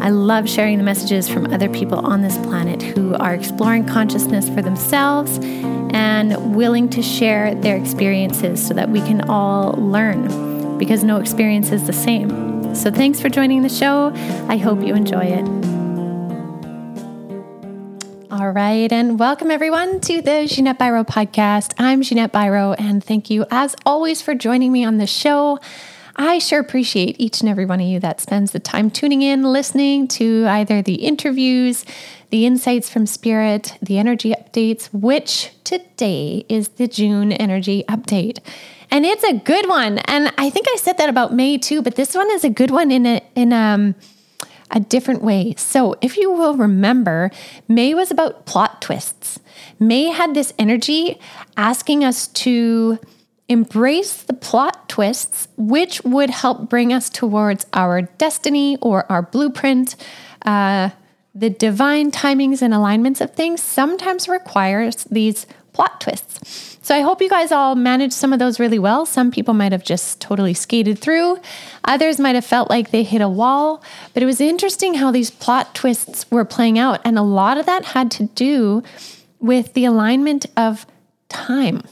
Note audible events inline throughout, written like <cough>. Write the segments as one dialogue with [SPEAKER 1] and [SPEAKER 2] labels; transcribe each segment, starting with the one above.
[SPEAKER 1] I love sharing the messages from other people on this planet who are exploring consciousness for themselves and willing to share their experiences so that we can all learn because no experience is the same. So, thanks for joining the show. I hope you enjoy it. All right, and welcome everyone to the Ginette Biro podcast. I'm Ginette Biro, and thank you as always for joining me on the show. I sure appreciate each and every one of you that spends the time tuning in, listening to either the interviews, the insights from Spirit, the energy updates, which today is the June energy update. And it's a good one. And I think I said that about May too, but this one is a good one in a in um a different way. So, if you will remember, May was about plot twists. May had this energy asking us to embrace the plot twists, which would help bring us towards our destiny or our blueprint. Uh, the divine timings and alignments of things sometimes requires these plot twists. So I hope you guys all managed some of those really well. Some people might have just totally skated through, others might have felt like they hit a wall. But it was interesting how these plot twists were playing out. And a lot of that had to do with the alignment of time.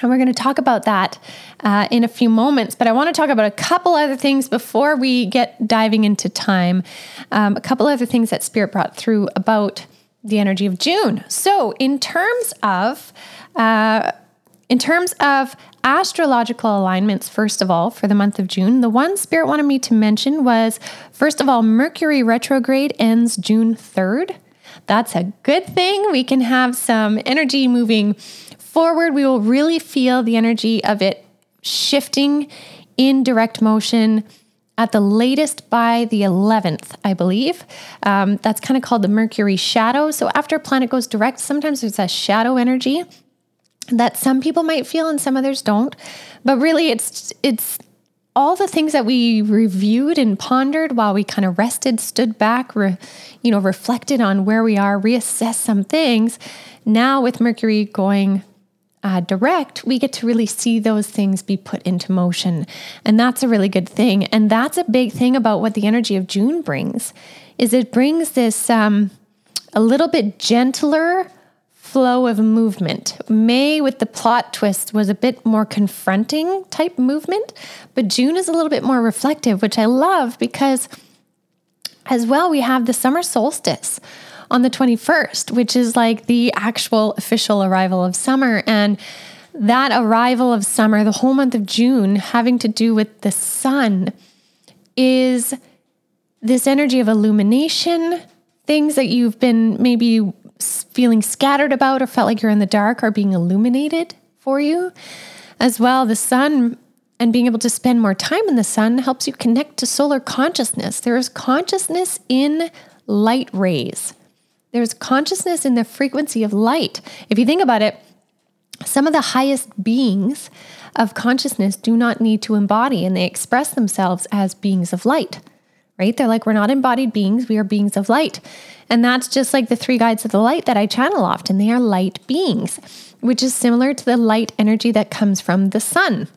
[SPEAKER 1] And we're going to talk about that uh, in a few moments. But I want to talk about a couple other things before we get diving into time. Um, a couple other things that Spirit brought through about the energy of June. So, in terms of uh, in terms of astrological alignments, first of all, for the month of June, the one Spirit wanted me to mention was first of all, Mercury retrograde ends June 3rd. That's a good thing. We can have some energy moving forward. We will really feel the energy of it shifting in direct motion at the latest by the 11th, I believe. Um, that's kind of called the Mercury shadow. So after a planet goes direct, sometimes there's a shadow energy that some people might feel and some others don't. But really it's it's all the things that we reviewed and pondered while we kind of rested, stood back, re, you know, reflected on where we are, reassessed some things. Now with Mercury going uh, direct, we get to really see those things be put into motion, and that's a really good thing. And that's a big thing about what the energy of June brings, is it brings this um, a little bit gentler flow of movement. May, with the plot twist, was a bit more confronting type movement, but June is a little bit more reflective, which I love because as well, we have the summer solstice on the 21st, which is like the actual official arrival of summer. And that arrival of summer, the whole month of June, having to do with the sun, is this energy of illumination, things that you've been maybe feeling scattered about or felt like you're in the dark are being illuminated for you. As well, the sun and being able to spend more time in the sun helps you connect to solar consciousness. There is consciousness in light rays. There's consciousness in the frequency of light. If you think about it, some of the highest beings of consciousness do not need to embody and they express themselves as beings of light, right? They're like, we're not embodied beings, we are beings of light. And that's just like the three guides of the light that I channel often. They are light beings, which is similar to the light energy that comes from the sun.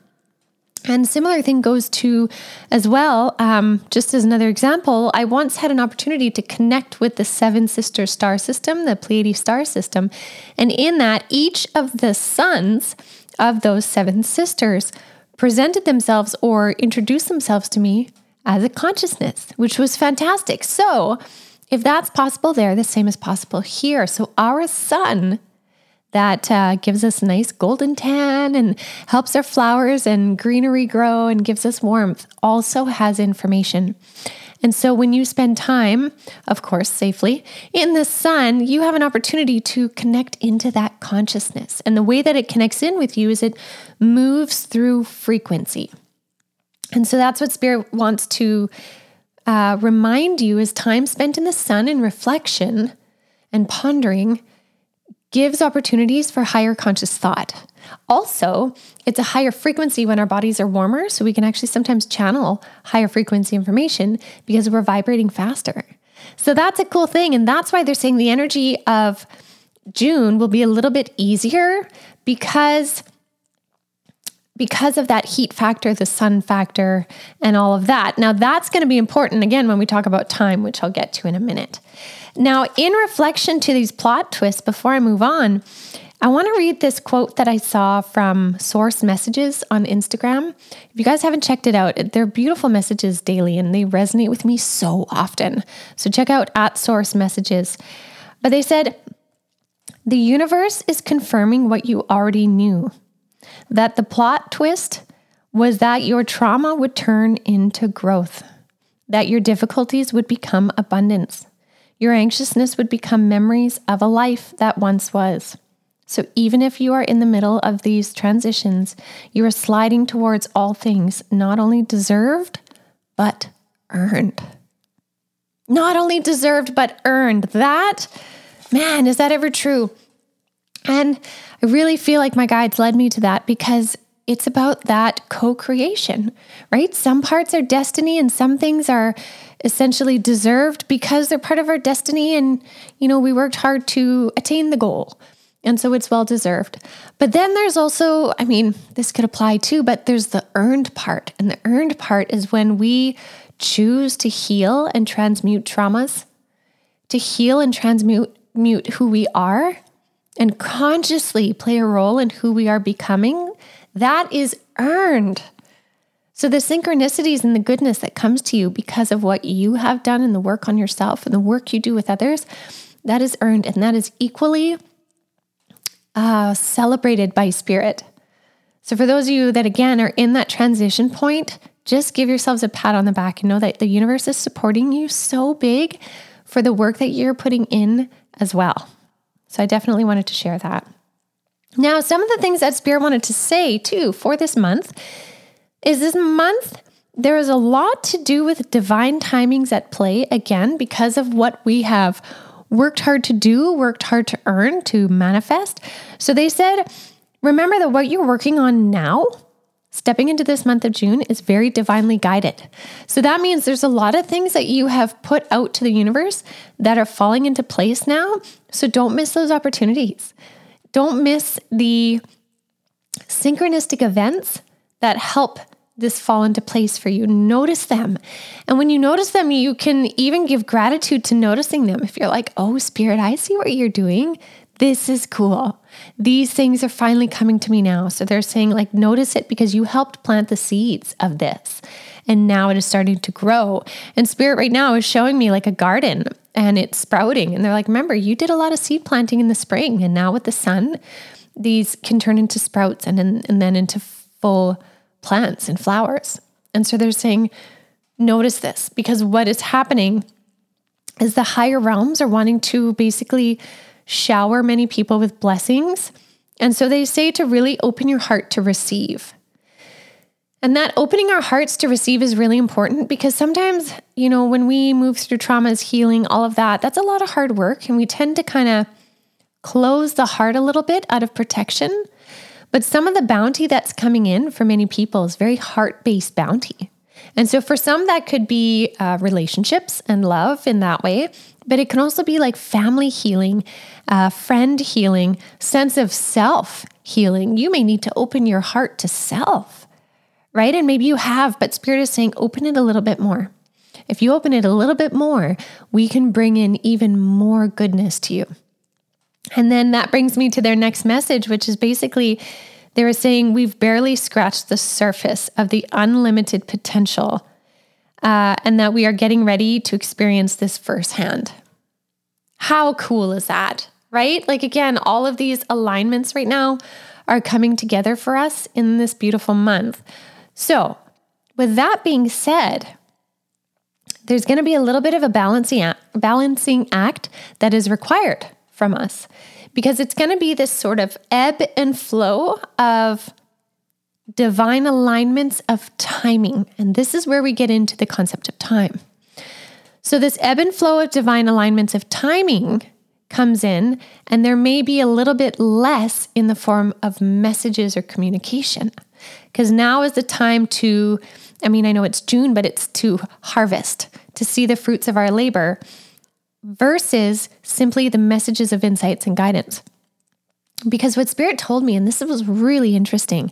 [SPEAKER 1] And similar thing goes to as well. Um, just as another example, I once had an opportunity to connect with the Seven Sister Star System, the Pleiades star system, and in that, each of the suns of those seven sisters presented themselves or introduced themselves to me as a consciousness, which was fantastic. So if that's possible there, the same is possible here. So our sun that uh, gives us a nice golden tan and helps our flowers and greenery grow and gives us warmth also has information. And so when you spend time, of course, safely in the sun, you have an opportunity to connect into that consciousness. And the way that it connects in with you is it moves through frequency. And so that's what Spirit wants to uh, remind you is time spent in the sun and reflection and pondering gives opportunities for higher conscious thought. Also, it's a higher frequency when our bodies are warmer, so we can actually sometimes channel higher frequency information because we're vibrating faster. So that's a cool thing. And that's why they're saying the energy of June will be a little bit easier because because of that heat factor, the sun factor, and all of that. Now, that's going to be important again when we talk about time, which I'll get to in a minute. Now, in reflection to these plot twists, before I move on, I want to read this quote that I saw from Source Messages on Instagram. If you guys haven't checked it out, they're beautiful messages daily and they resonate with me so often. So check out at Source Messages. But they said, the universe is confirming what you already knew that the plot twist was that your trauma would turn into growth, that your difficulties would become abundance, your anxiousness would become memories of a life that once was. So, even if you are in the middle of these transitions, you are sliding towards all things not only deserved, but earned. Not only deserved, but earned. That, man, is that ever true? And I really feel like my guides led me to that because it's about that co creation, right? Some parts are destiny and some things are essentially deserved because they're part of our destiny and, you know, we worked hard to attain the goal. And so it's well deserved. But then there's also, I mean, this could apply too, but there's the earned part. And the earned part is when we choose to heal and transmute traumas, to heal and transmute mute who we are and consciously play a role in who we are becoming, that is earned. So, the synchronicities and the goodness that comes to you because of what you have done and the work on yourself and the work you do with others, that is earned and that is equally uh, celebrated by spirit. So, for those of you that again are in that transition point, just give yourselves a pat on the back and know that the universe is supporting you so big for the work that you're putting in as well. So I definitely wanted to share that. Now, some of the things that Spirit wanted to say too for this month is this month there is a lot to do with divine timings at play again because of what we have worked hard to do, worked hard to earn, to manifest. So they said, remember that what you're working on now Stepping into this month of June is very divinely guided. So that means there's a lot of things that you have put out to the universe that are falling into place now. So don't miss those opportunities. Don't miss the synchronistic events that help this fall into place for you. Notice them. And when you notice them, you can even give gratitude to noticing them. If you're like, oh, Spirit, I see what you're doing. This is cool. These things are finally coming to me now. So they're saying, like, notice it because you helped plant the seeds of this. And now it is starting to grow. And Spirit right now is showing me like a garden and it's sprouting. And they're like, remember, you did a lot of seed planting in the spring. And now with the sun, these can turn into sprouts and then, and then into full plants and flowers. And so they're saying, notice this because what is happening is the higher realms are wanting to basically shower many people with blessings. And so they say to really open your heart to receive. And that opening our hearts to receive is really important because sometimes, you know, when we move through traumas, healing, all of that, that's a lot of hard work. And we tend to kind of close the heart a little bit out of protection. But some of the bounty that's coming in for many people is very heart based bounty. And so for some, that could be uh, relationships and love in that way. But it can also be like family healing, uh, friend healing, sense of self healing. You may need to open your heart to self, right? And maybe you have, but Spirit is saying, open it a little bit more. If you open it a little bit more, we can bring in even more goodness to you. And then that brings me to their next message, which is basically they were saying we've barely scratched the surface of the unlimited potential uh, and that we are getting ready to experience this firsthand. How cool is that? Right? Like, again, all of these alignments right now are coming together for us in this beautiful month. So, with that being said, there's going to be a little bit of a balancing act, balancing act that is required from us because it's going to be this sort of ebb and flow of divine alignments of timing. And this is where we get into the concept of time. So, this ebb and flow of divine alignments of timing comes in, and there may be a little bit less in the form of messages or communication. Because now is the time to, I mean, I know it's June, but it's to harvest, to see the fruits of our labor versus simply the messages of insights and guidance. Because what Spirit told me, and this was really interesting,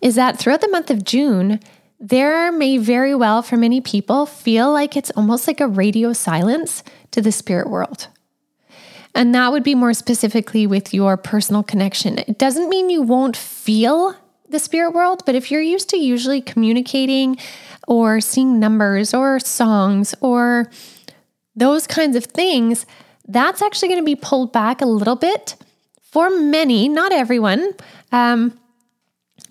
[SPEAKER 1] is that throughout the month of June, there may very well, for many people, feel like it's almost like a radio silence to the spirit world. And that would be more specifically with your personal connection. It doesn't mean you won't feel the spirit world, but if you're used to usually communicating or seeing numbers or songs or those kinds of things, that's actually going to be pulled back a little bit for many, not everyone, um,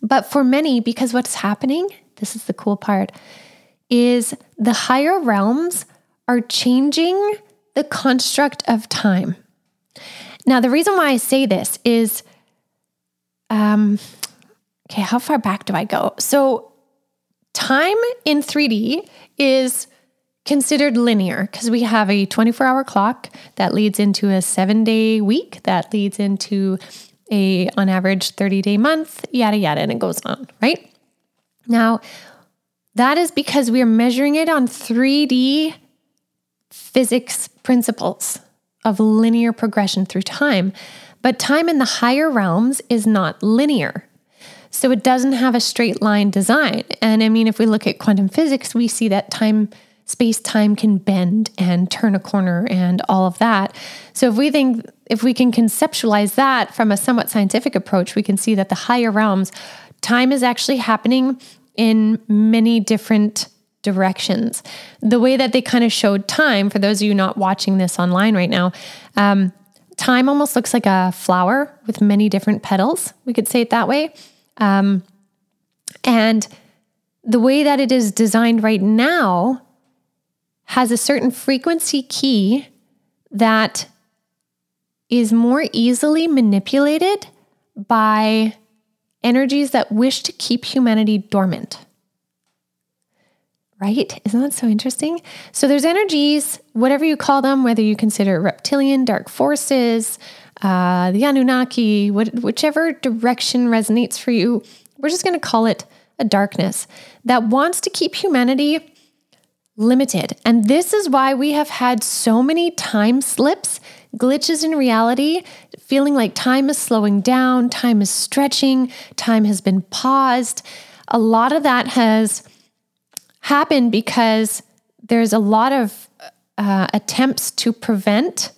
[SPEAKER 1] but for many, because what's happening, this is the cool part, is the higher realms are changing the construct of time. Now, the reason why I say this is, um, okay, how far back do I go? So, time in 3D is considered linear because we have a 24 hour clock that leads into a seven day week that leads into a on average 30 day month yada yada and it goes on right? Now that is because we are measuring it on 3d physics principles of linear progression through time. But time in the higher realms is not linear. So it doesn't have a straight line design. And i mean if we look at quantum physics we see that time space time can bend and turn a corner and all of that. So if we think if we can conceptualize that from a somewhat scientific approach, we can see that the higher realms time is actually happening in many different directions. The way that they kind of showed time, for those of you not watching this online right now, um, time almost looks like a flower with many different petals. We could say it that way. Um, and the way that it is designed right now has a certain frequency key that is more easily manipulated by energies that wish to keep humanity dormant. Right? Isn't that so interesting? So there's energies, whatever you call them, whether you consider reptilian, dark forces, uh, the Anunnaki, what, whichever direction resonates for you, we're just going to call it a darkness that wants to keep humanity limited. And this is why we have had so many time slips, glitches in reality, feeling like time is slowing down, time is stretching, time has been paused. A lot of that has happened because there's a lot of uh, attempts to prevent,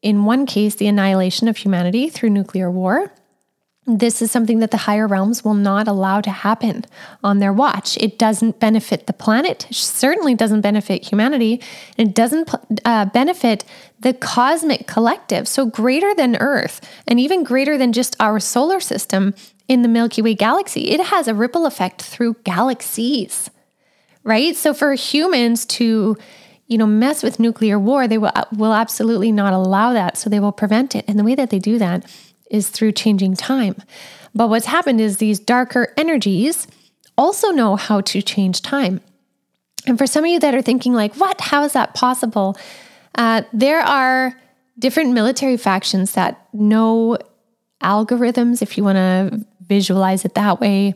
[SPEAKER 1] in one case, the annihilation of humanity through nuclear war. This is something that the higher realms will not allow to happen on their watch. It doesn't benefit the planet, certainly doesn't benefit humanity, it doesn't uh, benefit the cosmic collective. So, greater than Earth, and even greater than just our solar system in the Milky Way galaxy, it has a ripple effect through galaxies, right? So, for humans to you know, mess with nuclear war, they will, will absolutely not allow that. So they will prevent it. And the way that they do that is through changing time. But what's happened is these darker energies also know how to change time. And for some of you that are thinking, like, what? How is that possible? Uh, there are different military factions that know algorithms, if you want to visualize it that way,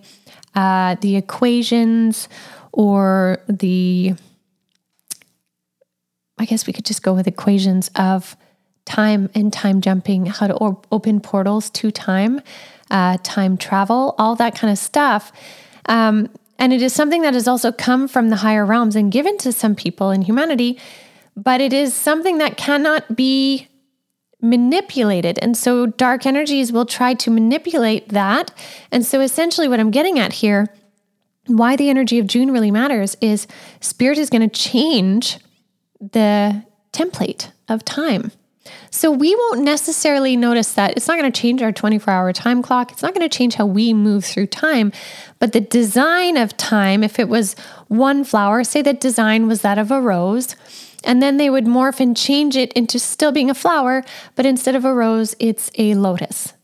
[SPEAKER 1] uh, the equations or the, I guess we could just go with equations of time and time jumping, how to open portals to time, uh, time travel, all that kind of stuff. Um, and it is something that has also come from the higher realms and given to some people in humanity, but it is something that cannot be manipulated. And so dark energies will try to manipulate that. And so essentially, what I'm getting at here, why the energy of June really matters, is spirit is going to change the template of time. So we won't necessarily notice that. It's not going to change our 24 hour time clock. It's not going to change how we move through time. But the design of time, if it was one flower, say that design was that of a rose, and then they would morph and change it into still being a flower, but instead of a rose, it's a lotus.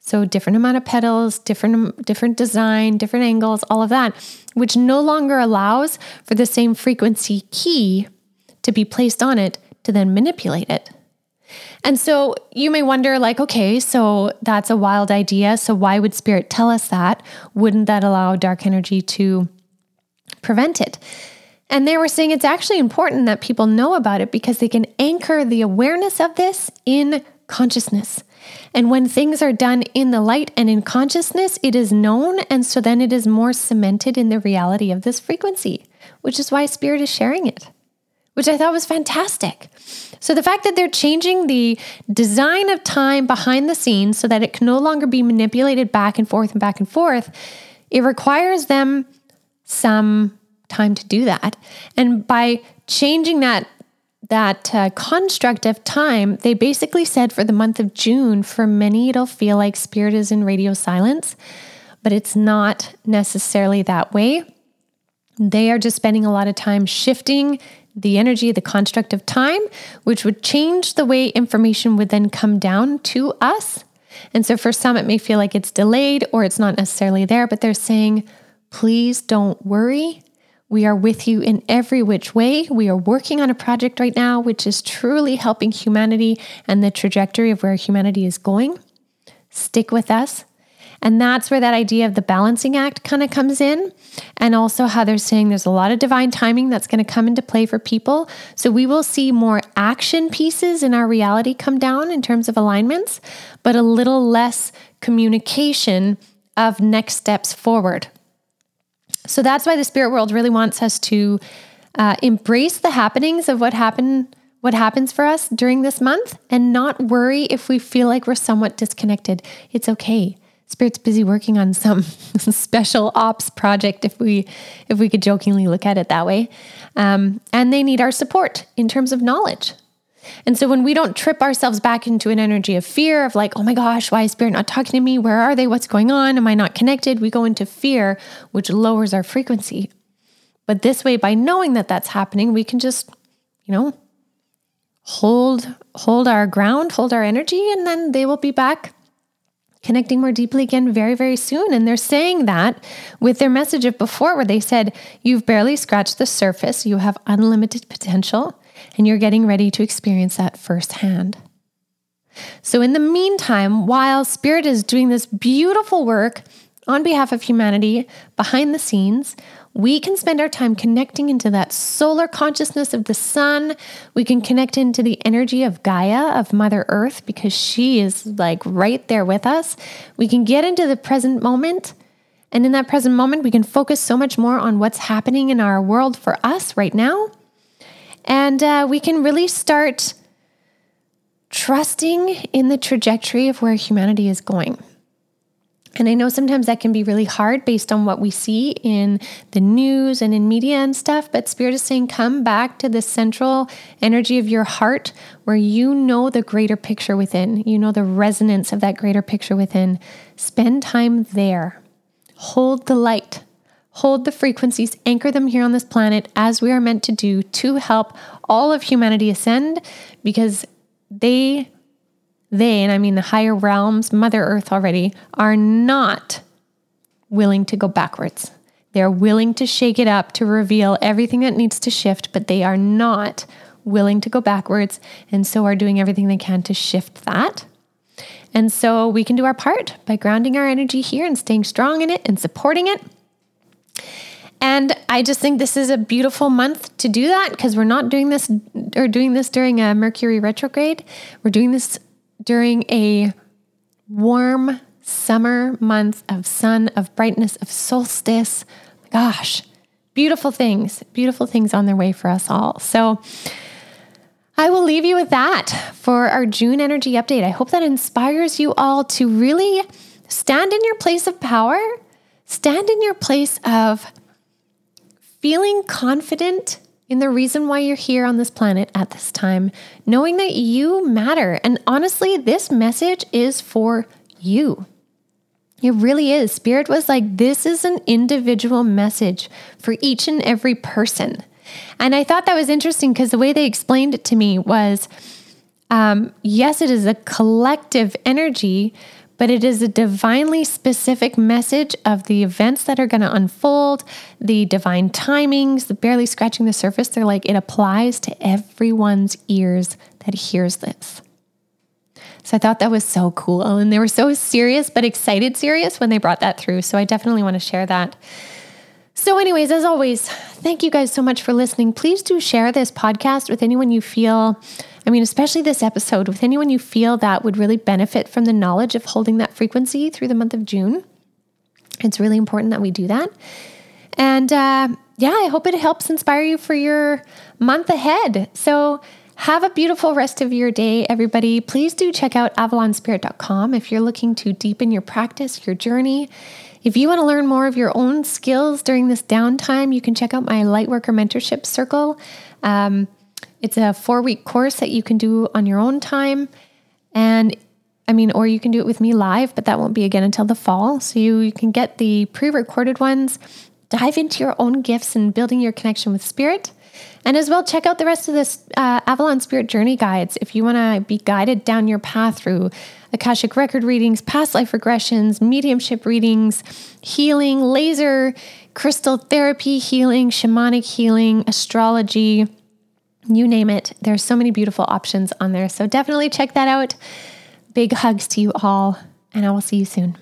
[SPEAKER 1] So different amount of petals, different different design, different angles, all of that, which no longer allows for the same frequency key to be placed on it to then manipulate it. And so you may wonder, like, okay, so that's a wild idea. So why would spirit tell us that? Wouldn't that allow dark energy to prevent it? And they were saying it's actually important that people know about it because they can anchor the awareness of this in consciousness. And when things are done in the light and in consciousness, it is known. And so then it is more cemented in the reality of this frequency, which is why Spirit is sharing it, which I thought was fantastic. So the fact that they're changing the design of time behind the scenes so that it can no longer be manipulated back and forth and back and forth, it requires them some time to do that. And by changing that that uh, construct of time, they basically said for the month of June, for many, it'll feel like spirit is in radio silence, but it's not necessarily that way. They are just spending a lot of time shifting the energy, the construct of time, which would change the way information would then come down to us. And so for some, it may feel like it's delayed or it's not necessarily there, but they're saying, please don't worry. We are with you in every which way. We are working on a project right now, which is truly helping humanity and the trajectory of where humanity is going. Stick with us. And that's where that idea of the balancing act kind of comes in. And also how they're saying there's a lot of divine timing that's going to come into play for people. So we will see more action pieces in our reality come down in terms of alignments, but a little less communication of next steps forward. So that's why the spirit world really wants us to uh, embrace the happenings of what happened what happens for us during this month and not worry if we feel like we're somewhat disconnected. It's okay. Spirit's busy working on some <laughs> special ops project if we if we could jokingly look at it that way. Um, and they need our support in terms of knowledge. And so when we don't trip ourselves back into an energy of fear of like, oh my gosh, why is spirit not talking to me? Where are they? What's going on? Am I not connected? We go into fear, which lowers our frequency. But this way, by knowing that that's happening, we can just, you know, hold hold our ground, hold our energy, and then they will be back connecting more deeply again very, very soon. And they're saying that with their message of before, where they said, You've barely scratched the surface, you have unlimited potential and you're getting ready to experience that firsthand. So, in the meantime, while Spirit is doing this beautiful work on behalf of humanity behind the scenes, we can spend our time connecting into that solar consciousness of the sun. We can connect into the energy of Gaia, of Mother Earth, because she is like right there with us. We can get into the present moment. And in that present moment, we can focus so much more on what's happening in our world for us right now and uh, we can really start trusting in the trajectory of where humanity is going. And I know sometimes that can be really hard based on what we see in the news and in media and stuff, but Spirit is saying, come back to the central energy of your heart where you know the greater picture within, you know the resonance of that greater picture within. Spend time there. Hold the light hold the frequencies, anchor them here on this planet as we are meant to do to help all of humanity ascend because they they and I mean the higher realms, Mother Earth already are not willing to go backwards. They're willing to shake it up to reveal everything that needs to shift, but they are not willing to go backwards and so are doing everything they can to shift that. And so we can do our part by grounding our energy here and staying strong in it and supporting it. And I just think this is a beautiful month to do that because we're not doing this or doing this during a Mercury retrograde. We're doing this during a warm summer month of sun, of brightness, of solstice. Gosh, beautiful things, beautiful things on their way for us all. So I will leave you with that for our June energy update. I hope that inspires you all to really stand in your place of power, stand in your place of feeling confident in the reason why you're here on this planet at this time, knowing that you matter. And honestly, this message is for you. It really is. Spirit was like, this is an individual message for each and every person. And I thought that was interesting because the way they explained it to me was um, yes, it is a collective energy, but it is a divinely specific message of the events that are going to unfold, the divine timings, the barely scratching the surface. They're like, it applies to everyone's ears that hears this. So I thought that was so cool. Oh, and they were so serious, but excited serious when they brought that through. So I definitely want to share that. So, anyways, as always, thank you guys so much for listening. Please do share this podcast with anyone you feel, I mean, especially this episode, with anyone you feel that would really benefit from the knowledge of holding that frequency through the month of June. It's really important that we do that. And uh, yeah, I hope it helps inspire you for your month ahead. So, have a beautiful rest of your day, everybody. Please do check out avalonspirit.com if you're looking to deepen your practice, your journey. If you want to learn more of your own skills during this downtime, you can check out my Lightworker Mentorship Circle. Um, it's a four week course that you can do on your own time. And I mean, or you can do it with me live, but that won't be again until the fall. So you, you can get the pre recorded ones, dive into your own gifts and building your connection with spirit. And as well, check out the rest of this uh, Avalon Spirit Journey guides if you want to be guided down your path through Akashic record readings, past life regressions, mediumship readings, healing, laser, crystal therapy healing, shamanic healing, astrology, you name it. There's so many beautiful options on there. So definitely check that out. Big hugs to you all, and I will see you soon.